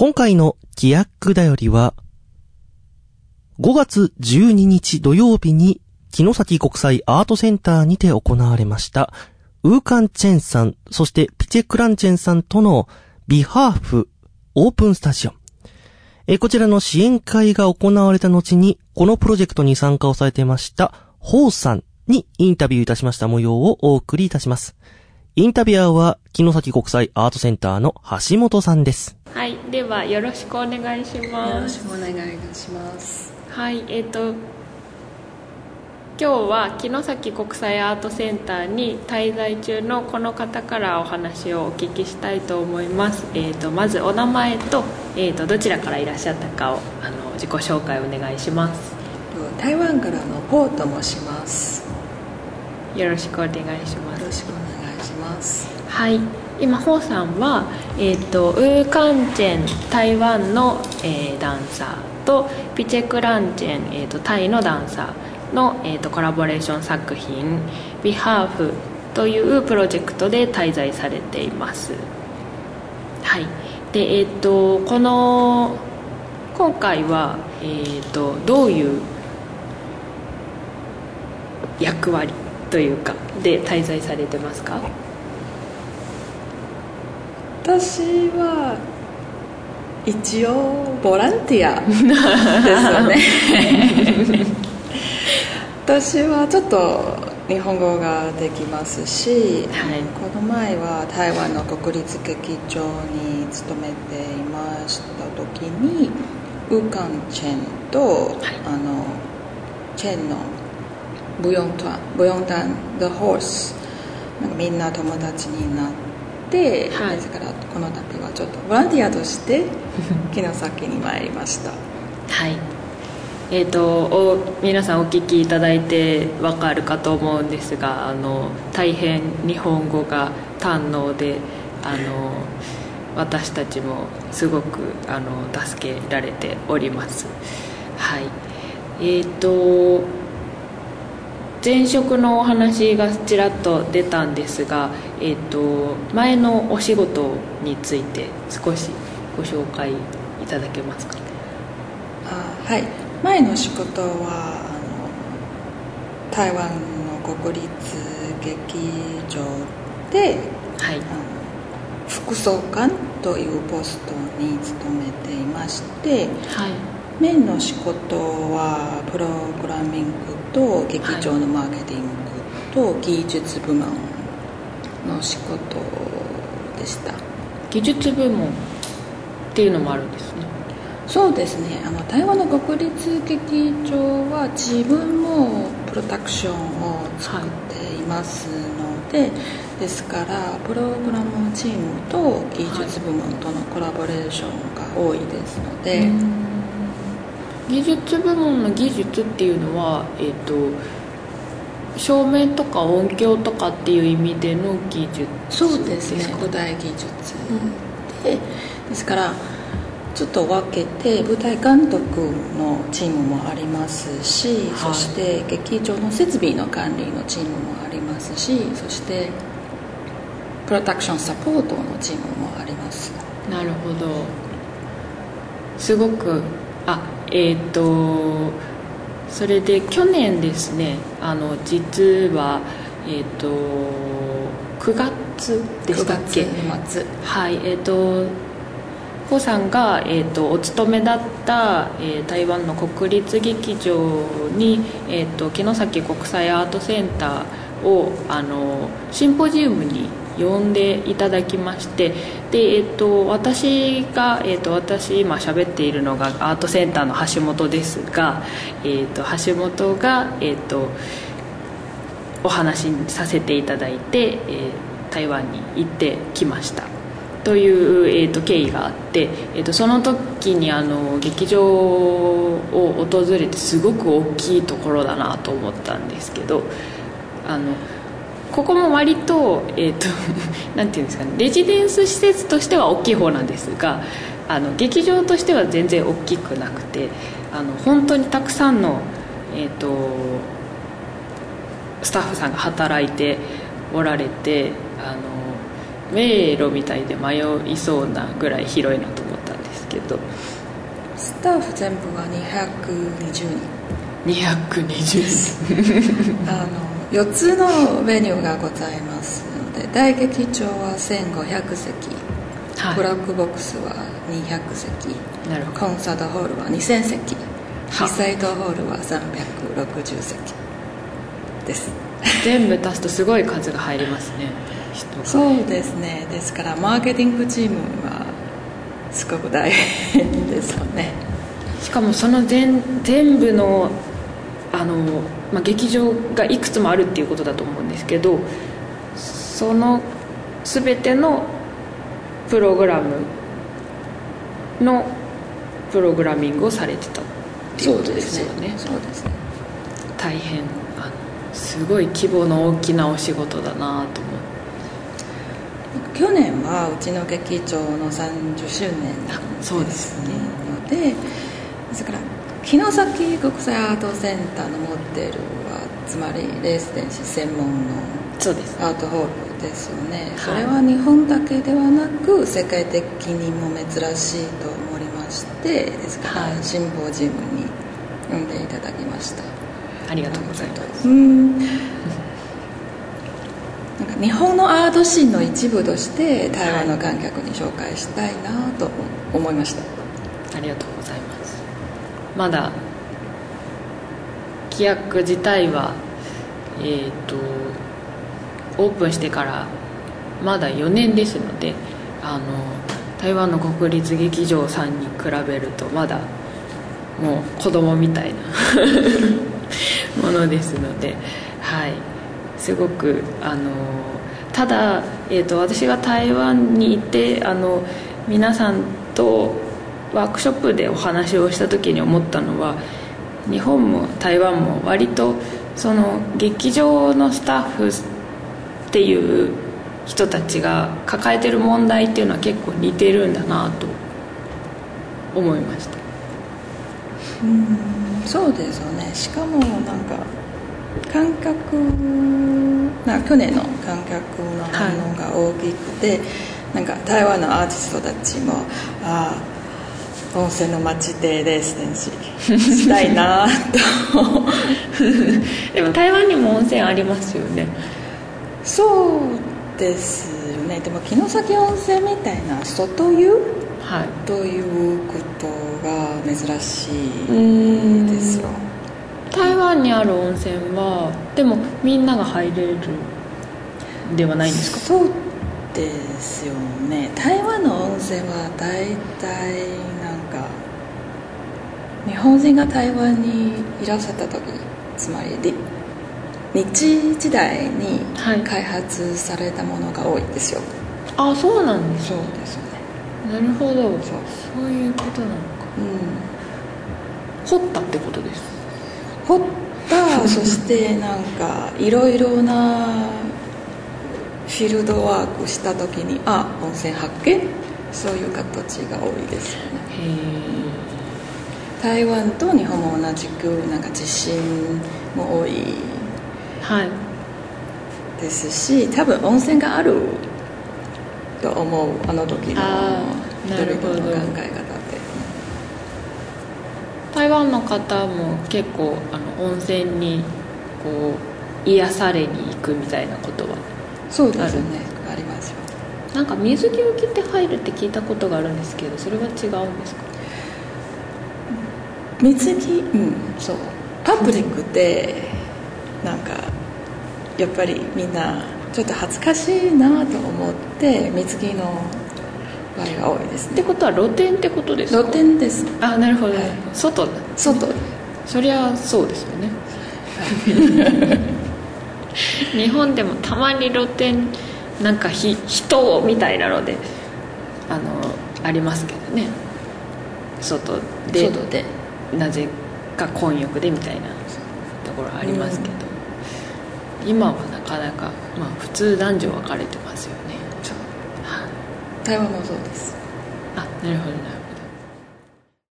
今回の規約だよりは、5月12日土曜日に、木崎国際アートセンターにて行われました、ウーカンチェンさん、そしてピチェクランチェンさんとのビハーフオープンスタジオ。えこちらの支援会が行われた後に、このプロジェクトに参加をされてました、ホーさんにインタビューいたしました模様をお送りいたします。インタビュアーは、木崎国際アートセンターの橋本さんです。はい、ではよろしくお願いします。よろしくお願いします。はい、えっ、ー、と、今日は城崎国際アートセンターに滞在中のこの方からお話をお聞きしたいと思います、えーと、まずお名前と,、えーと、どちらからいらっしゃったかをあの自己紹介をお願いします台湾からのポーと申しますよろしくお願いしますよろしくお願いしますはい。今ホウさんは、えーと、ウーカンチェン台湾の、えー、ダンサーとピチェクランチェン、えーとタイのダンサーの、えーと、コラボレーション作品「BeHalf」というプロジェクトで滞在されています。はい。でえっ、ー、とこの今回は、えーと、どういう役割というかで滞在されてますか？私は一応ボランティア ですよね。私はちょっと日本語ができますし、はい、この前は台湾の国立劇場に勤めていました時にウーカンチェンと、はい、あのチェンのブヨンタンブヨンタン The Horse なんかみんな友達になって、はい、ですからこの度はちょっとボランティアとして 木の先に参りました。はい。えーと、皆さんお聞きいただいて分かるかと思うんですがあの大変日本語が堪能であの私たちもすごくあの助けられております。はい。えっ、ー、と前職のお話がちらっと出たんですが、えーと前のお仕事について少しご紹介いただけますか？あはい。前の仕事はあの台湾の国立劇場で、はい、あの副総監というポストに勤めていまして、はい、メインの仕事はプログラミングと劇場のマーケティングと技術部門の仕事でした。技術部門っていうのもあるんですね。そうですね。あの台湾の国立劇場は自分もプロダクションを作っていますので、はい、ですからプログラムチームと技術部門とのコラボレーションが多いですので、はい、技術部門の技術っていうのはえっ、ー、と照明とか音響とかっていう意味での技術そうですね。古代技術、うん、でですからちょっと分けて舞台監督のチームもありますし、はい、そして劇場の設備の管理のチームもありますしそしてプロダクションサポートのチームもあります。なるほど。すごくあえっ、ー、とそれで去年ですねあの実はえっ、ー、と9月でしたっけ？9月末。はいえっ、ー、とコさんが、えーと、お勤めだった、えー、台湾の国立劇場に、えーと、城崎国際アートセンターをあのシンポジウムに呼んでいただきましてで、えーと、私が、えー、と私今喋っているのがアートセンターの橋本ですが、えー、と橋本が、えー、とお話しさせていただいて、えー、台湾に行ってきました。という、えーと、経緯があって、えーと、その時にあの劇場を訪れてすごく大きいところだなと思ったんですけどあのここも割と,、えーと、なんていうんですかねレジデンス施設としては大きい方なんですがあの劇場としては全然大きくなくてあの本当にたくさんの、えー、とスタッフさんが働いておられてあの迷路みたいで迷いそうなぐらい広いなと思ったんですけけど。スタッフ全部は220人。220 あの4つのメニューがございますので大劇場は1500席、はい。ブラックボックスは200席。コンサートホールは2000席。は。リサイトホールは360席。です。全部足すとすごい数が入りますね。そうですね。ですからマーケティングチームはすごく大変ですよね。しかもその全全部のあの、まあ、劇場がいくつもあるっていうことだと思うんですけどその全てのプログラムのプログラミングをされてたっていうことですよね。そうですね。大変あのすごい規模の大きなお仕事だなと思って去年はうちの劇場の30周年あそうですよね。のでですから城崎国際アートセンターのモデルはつまりレース電子専門のそうです。アートホールですよね、い。それは日本だけではなく世界的にも珍しいと思いましてですから、はい。シンポジウムに呼んでいただきました。ありがとうございます。うん。なんか日本のアートシーンの一部として台湾の観客に紹介したいなと思いました、ありがとうございますまだ規約自体はえっ、とオープンしてからまだ4年ですのであの台湾の国立劇場さんに比べるとまだもう子供みたいな ものですのではい。すごくあのただ、えー、と私が台湾にいてあの皆さんとワークショップでお話をした時に思ったのは日本も台湾も割とその劇場のスタッフっていう人たちが抱えてる問題っていうのは結構似てるんだなと思いました。うん。そうですよね。しかもなんか観客な去年の観客の反応が大きくて、なんか台湾のアーティストたちもああ温泉の街でレース電子 したいなと。でも台湾にも温泉ありますよね。そうですよね。でも城崎温泉みたいな外湯？はい。ということが珍しいですよ。台湾にある温泉はでもみんなが入れるではないんですか？そうですよね。台湾の温泉は大体日本人が台湾にいらっしゃった時つまりり日時代にはい。開発されたものが多いですよ、あそうなんですそうですよね。なるほど。そう。そういうことなのか。うん。掘ったってことです。掘った そしてなんかいろいろなフィールドワークした時にあ温泉発見？そういう形が多いですよね。へ台湾と日本も同じくなんか地震も多いえはい。ですし多分温泉があると思うあの時の人々の考え方台湾の方も結構あの温泉にこう癒されに行くみたいなことは？そうですよねありますよ。なんか水着を着て入るって聞いたことがあるんですけどそれは違うんですか？水着？うんそう。パブリックでなんかやっぱりみんなちょっと恥ずかしいなと思って水着の場合が多いですってねことは露店ってことですか？露天です。あなるほど、はい。外。だ外。そりゃそうですよね。日本でもたまに露店なんかひ人みたいなのであのありますけどね。外で。外でなぜか混浴でみたいなところありますけど、今はなかなか、まあ、普通男女分かれてますよね。台湾もそうです。あなるほどなるほど